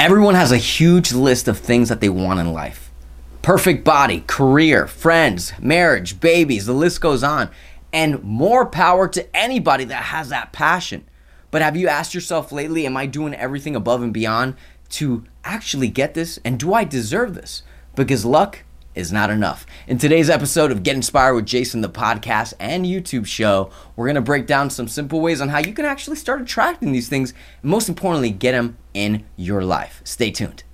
Everyone has a huge list of things that they want in life perfect body, career, friends, marriage, babies, the list goes on. And more power to anybody that has that passion. But have you asked yourself lately, am I doing everything above and beyond to actually get this? And do I deserve this? Because luck is not enough. In today's episode of Get Inspired with Jason, the podcast and YouTube show, we're going to break down some simple ways on how you can actually start attracting these things, and most importantly, get them in your life. Stay tuned.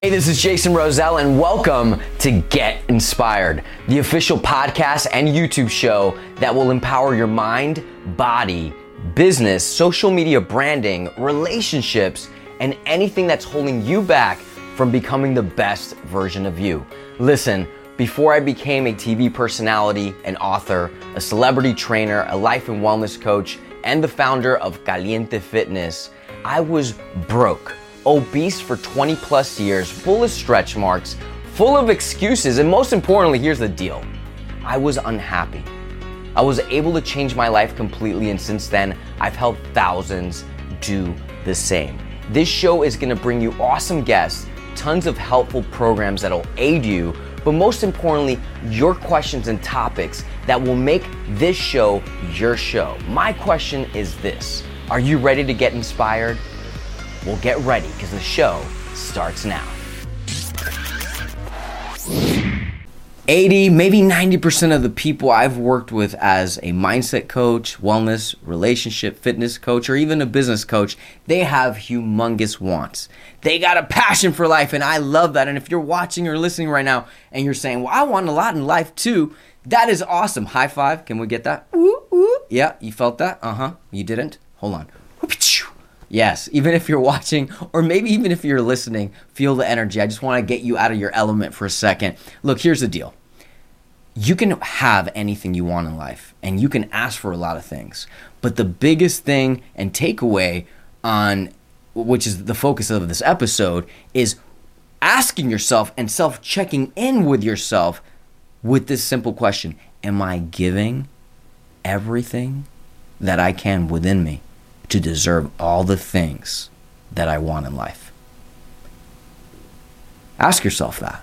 Hey, this is Jason Rosell, and welcome to Get Inspired, the official podcast and YouTube show that will empower your mind, body, business, social media branding, relationships, and anything that's holding you back from becoming the best version of you. Listen, before I became a TV personality, an author, a celebrity trainer, a life and wellness coach, and the founder of Caliente Fitness, I was broke, obese for 20 plus years, full of stretch marks, full of excuses, and most importantly, here's the deal I was unhappy. I was able to change my life completely, and since then, I've helped thousands do the same. This show is gonna bring you awesome guests tons of helpful programs that'll aid you, but most importantly, your questions and topics that will make this show your show. My question is this Are you ready to get inspired? Well, get ready because the show starts now. 80, maybe 90% of the people I've worked with as a mindset coach, wellness, relationship, fitness coach, or even a business coach, they have humongous wants. They got a passion for life, and I love that. And if you're watching or listening right now and you're saying, Well, I want a lot in life too, that is awesome. High five. Can we get that? Ooh, ooh. Yeah, you felt that? Uh huh. You didn't? Hold on. Yes, even if you're watching or maybe even if you're listening, feel the energy. I just want to get you out of your element for a second. Look, here's the deal you can have anything you want in life and you can ask for a lot of things. But the biggest thing and takeaway on which is the focus of this episode is asking yourself and self checking in with yourself with this simple question Am I giving everything that I can within me to deserve all the things that I want in life? Ask yourself that.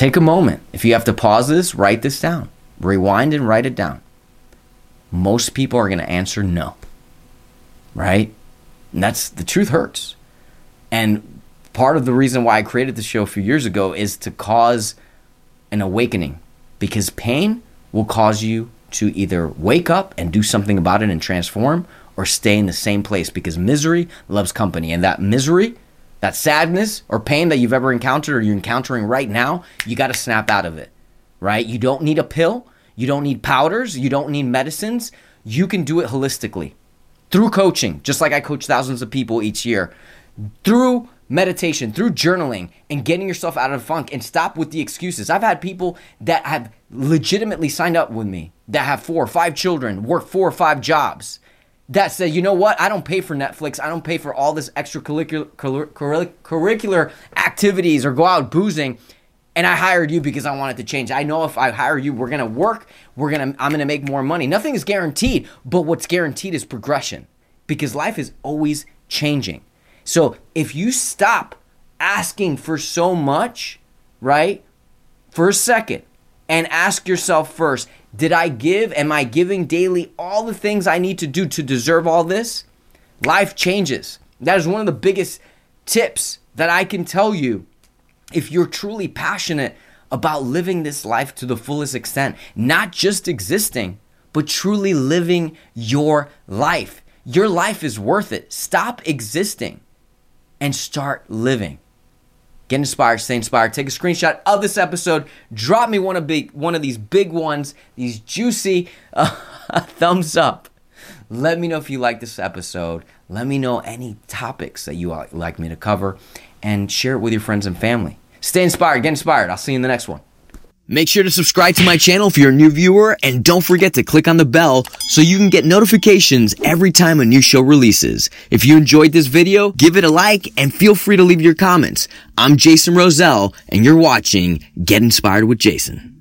Take a moment. If you have to pause this, write this down. Rewind and write it down. Most people are going to answer no. Right? And that's the truth hurts. And part of the reason why I created the show a few years ago is to cause an awakening because pain will cause you to either wake up and do something about it and transform or stay in the same place because misery loves company and that misery that sadness or pain that you've ever encountered or you're encountering right now, you got to snap out of it, right? You don't need a pill. You don't need powders. You don't need medicines. You can do it holistically through coaching, just like I coach thousands of people each year, through meditation, through journaling, and getting yourself out of funk and stop with the excuses. I've had people that have legitimately signed up with me that have four or five children, work four or five jobs that said, you know what? I don't pay for Netflix. I don't pay for all this extracurricular curricular activities or go out boozing. And I hired you because I wanted to change. I know if I hire you, we're gonna work. We're gonna. I'm gonna make more money. Nothing is guaranteed, but what's guaranteed is progression, because life is always changing. So if you stop asking for so much, right, for a second, and ask yourself first Did I give? Am I giving daily all the things I need to do to deserve all this? Life changes. That is one of the biggest tips that I can tell you if you're truly passionate about living this life to the fullest extent, not just existing, but truly living your life. Your life is worth it. Stop existing and start living. Get inspired, stay inspired. Take a screenshot of this episode. Drop me one of big one of these big ones, these juicy uh, thumbs up. Let me know if you like this episode. Let me know any topics that you like me to cover and share it with your friends and family. Stay inspired, get inspired. I'll see you in the next one. Make sure to subscribe to my channel if you're a new viewer and don't forget to click on the bell so you can get notifications every time a new show releases. If you enjoyed this video, give it a like and feel free to leave your comments. I'm Jason Rosell and you're watching Get Inspired with Jason.